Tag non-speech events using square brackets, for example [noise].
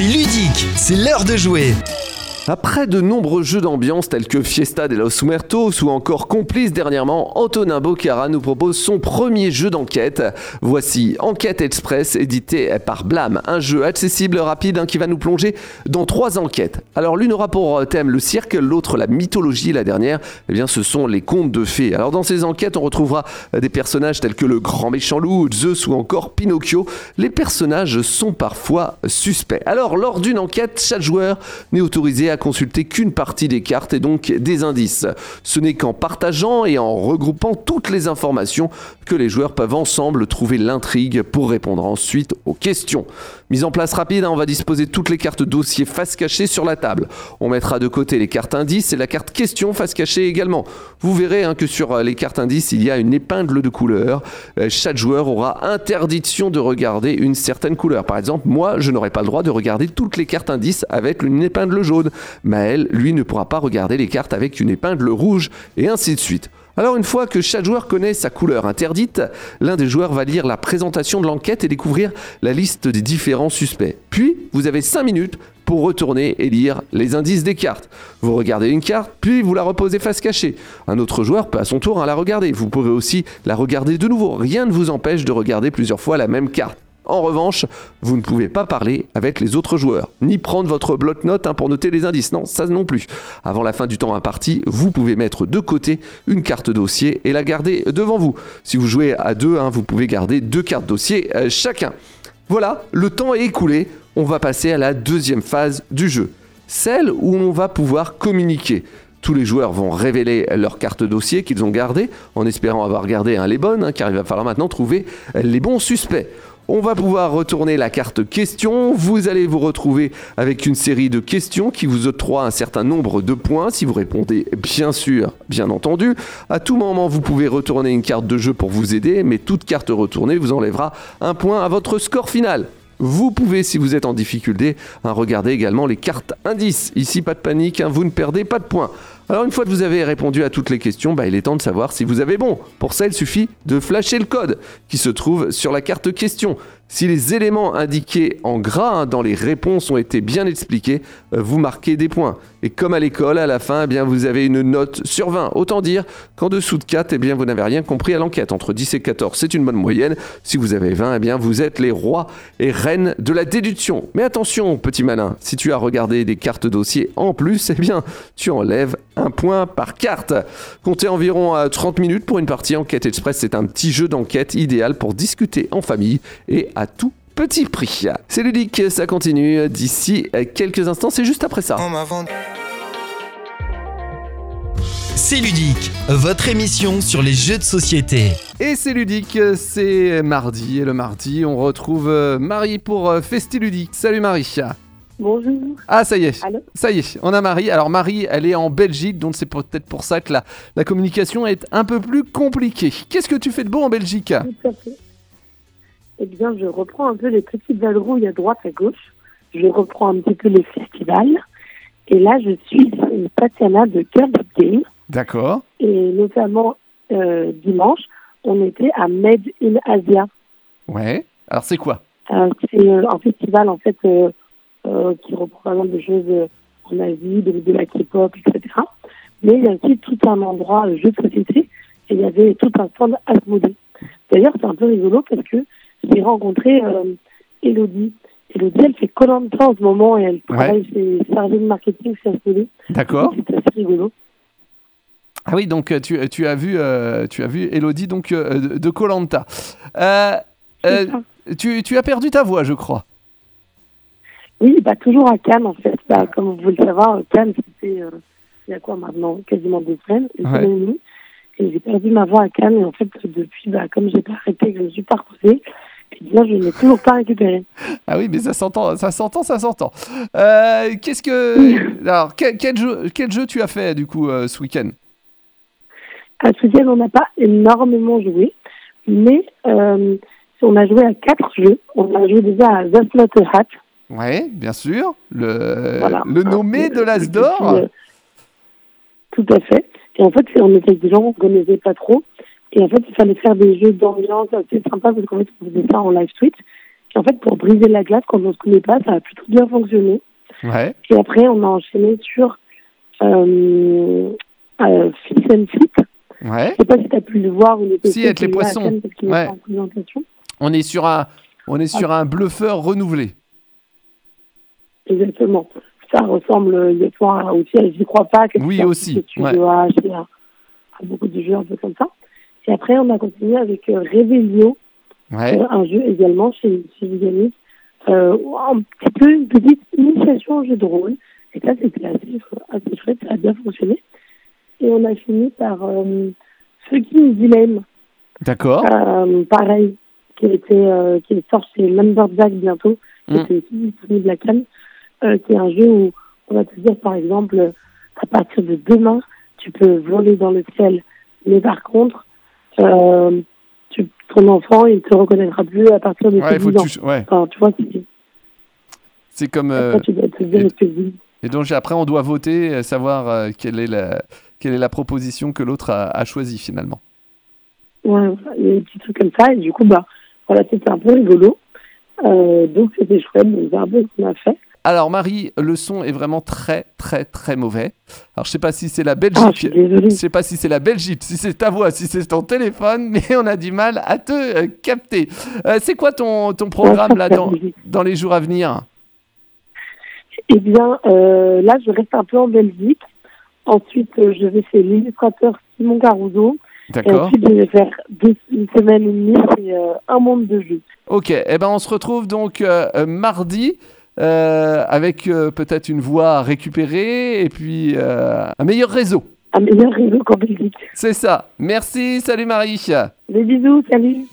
C'est ludique, c'est l'heure de jouer. Après de nombreux jeux d'ambiance tels que Fiesta de los Muertos ou encore Complice dernièrement, Antonin Bocara nous propose son premier jeu d'enquête. Voici Enquête Express édité par Blam, un jeu accessible, rapide hein, qui va nous plonger dans trois enquêtes. Alors l'une aura pour thème le cirque, l'autre la mythologie, la dernière, eh bien ce sont les contes de fées. Alors dans ces enquêtes, on retrouvera des personnages tels que le grand méchant loup, Zeus ou encore Pinocchio. Les personnages sont parfois suspects. Alors lors d'une enquête, chaque joueur n'est autorisé à consulter qu'une partie des cartes et donc des indices. Ce n'est qu'en partageant et en regroupant toutes les informations que les joueurs peuvent ensemble trouver l'intrigue pour répondre ensuite aux questions. Mise en place rapide, hein, on va disposer toutes les cartes dossier face cachée sur la table. On mettra de côté les cartes indices et la carte question face cachée également. Vous verrez hein, que sur euh, les cartes indices, il y a une épingle de couleur. Euh, chaque joueur aura interdiction de regarder une certaine couleur. Par exemple, moi, je n'aurai pas le droit de regarder toutes les cartes indices avec une épingle jaune. Maël, lui, ne pourra pas regarder les cartes avec une épingle rouge et ainsi de suite. Alors une fois que chaque joueur connaît sa couleur interdite, l'un des joueurs va lire la présentation de l'enquête et découvrir la liste des différents suspects. Puis, vous avez 5 minutes pour retourner et lire les indices des cartes. Vous regardez une carte, puis vous la reposez face cachée. Un autre joueur peut à son tour la regarder. Vous pouvez aussi la regarder de nouveau. Rien ne vous empêche de regarder plusieurs fois la même carte. En revanche, vous ne pouvez pas parler avec les autres joueurs, ni prendre votre bloc-notes hein, pour noter les indices. Non, ça non plus. Avant la fin du temps imparti, vous pouvez mettre de côté une carte dossier et la garder devant vous. Si vous jouez à deux, hein, vous pouvez garder deux cartes dossier euh, chacun. Voilà, le temps est écoulé. On va passer à la deuxième phase du jeu, celle où on va pouvoir communiquer. Tous les joueurs vont révéler leurs cartes dossier qu'ils ont gardées, en espérant avoir gardé un les bonnes, hein, car il va falloir maintenant trouver les bons suspects. On va pouvoir retourner la carte question. Vous allez vous retrouver avec une série de questions qui vous octroient un certain nombre de points si vous répondez bien sûr, bien entendu. À tout moment, vous pouvez retourner une carte de jeu pour vous aider, mais toute carte retournée vous enlèvera un point à votre score final. Vous pouvez, si vous êtes en difficulté, hein, regarder également les cartes indices. Ici, pas de panique, hein, vous ne perdez pas de points. Alors une fois que vous avez répondu à toutes les questions, bah, il est temps de savoir si vous avez bon. Pour ça, il suffit de flasher le code qui se trouve sur la carte question. Si les éléments indiqués en gras hein, dans les réponses ont été bien expliqués, euh, vous marquez des points. Et comme à l'école, à la fin, eh bien, vous avez une note sur 20. Autant dire qu'en dessous de 4, eh bien, vous n'avez rien compris à l'enquête. Entre 10 et 14, c'est une bonne moyenne. Si vous avez 20, eh bien, vous êtes les rois et reines de la déduction. Mais attention, petit malin, si tu as regardé des cartes dossiers en plus, eh bien, tu enlèves point par carte. Comptez environ 30 euh, minutes pour une partie Enquête Express. C'est un petit jeu d'enquête idéal pour discuter en famille et à tout petit prix. C'est ludique, ça continue d'ici quelques instants, c'est juste après ça. C'est ludique, votre émission sur les jeux de société. Et c'est ludique, c'est mardi, et le mardi, on retrouve euh, Marie pour euh, Festi Ludique. Salut Marie. Bonjour. Ah, ça y est. ça y est, on a Marie. Alors, Marie, elle est en Belgique, donc c'est peut-être pour ça que la, la communication est un peu plus compliquée. Qu'est-ce que tu fais de beau en Belgique? Tout à fait eh bien, je reprends un peu les petites vadrouilles à droite, à gauche. Je reprends un petit peu les festivals. Et là, je suis une Tatiana de Curb Game. D'accord. Et notamment, euh, dimanche, on était à Made in Asia. Ouais. Alors, c'est quoi? Euh, C'est euh, un festival, en fait, qui reprend des choses en Asie, de, de la K-pop, etc. Mais il y a aussi tout un endroit jeu de société. Et il y avait tout un stand Asmodée. D'ailleurs, c'est un peu rigolo parce que j'ai rencontré euh, Elodie. Elodie, elle fait Colanta en ce moment et elle travaille chez Chargée de marketing chez SPD. D'accord. C'est assez rigolo. Ah oui, donc euh, tu, tu, as vu, euh, tu as vu Elodie donc, euh, de Colanta. tu, tu as perdu ta voix, je crois. Oui, bah, toujours à Cannes en fait. Bah, comme vous le savoir, Cannes, c'était il y a quoi maintenant? Quasiment deux semaines, une semaine et demie. Et j'ai perdu ma voix à Cannes et en fait, depuis, bah, comme j'ai pas arrêté, que je me suis pas reposée, Bien, je n'ai toujours pas récupéré. [laughs] Ah oui, mais ça s'entend, ça s'entend, ça s'entend. Euh, qu'est-ce que, [laughs] alors, quel, jeu, quel jeu tu as fait du coup euh, ce week-end? Ah, Ce week-end, on n'a pas énormément joué, mais euh, on a joué à quatre jeux. On a joué déjà à The Slaughter Hat. Oui, bien sûr, le, le nommé de l'As d'or. Tout à fait. Et en fait, on était des gens qu'on ne connaissait pas trop. Et en fait, il fallait faire des jeux d'ambiance assez sympas parce qu'en fait, on faisait ça en live tweet. Et en fait, pour briser la glace, quand on ne se connaît pas, ça a plutôt bien fonctionné. Ouais. Et après, on a enchaîné sur euh, euh, and Fit. Ouais. Je sais pas si tu as pu le voir ou le Si, avec les poissons. Ouais. On est sur un, on est sur un bluffeur renouvelé. Exactement. Ça ressemble exactement à- aussi à J'y crois pas. que Oui, aussi, peu ouais. H et à, à beaucoup de jeux un peu comme ça. Et après, on a continué avec euh, Revelio, Ouais. euh, un jeu également chez, chez. Euh, un petit peu une petite initiation au jeu de rôle. Et ça, c'était assez, assez chouette, ça a bien fonctionné. Et on a fini par euh, Fucking Dilemme, D'accord. euh, pareil, qui, euh, qui est sorti chez Lumberjack bientôt, qui Mm. était aussi disponible à Cannes, euh, qui est un jeu où on va te dire, par exemple, à partir de demain, tu peux voler dans le ciel. Mais par contre, euh, tu, ton enfant, il te reconnaîtra plus à partir de Ouais, faut 10 ans. que tu, ouais. Enfin, tu vois, c'est- C'est comme. euh, après, tu dois te dire et- donc après, on doit voter, euh, savoir quelle est la, quelle est la proposition que l'autre a, a choisie finalement. Ouais, il y a des petits trucs comme ça. Et du coup, bah, voilà, c'était un peu rigolo. Euh, donc, c'était chouette. Donc, c'est un peu ce qu'on a fait. Alors Marie, le son est vraiment très très très mauvais. Alors je sais pas si c'est la Ah, je Belgique. suis désolée. Je sais pas si c'est la Belgique, si c'est ta voix, si c'est ton téléphone, [laughs] mais on a du mal à te euh, capter. Euh, c'est quoi ton, ton programme là dans, dans les jours à venir? Eh bien, euh, là, je reste un peu en Belgique. Ensuite, je vais chez l'illustrateur Simon Caruso. Et ensuite, je vais faire deux, une semaine et demie et un monde de jeux. Ok, eh ben on se retrouve donc mardi avec euh, peut-être une voix à récupérer et puis euh, un meilleur réseau. Un meilleur réseau qu'en Belgique. C'est ça. Merci, salut Marie. Des bisous, salut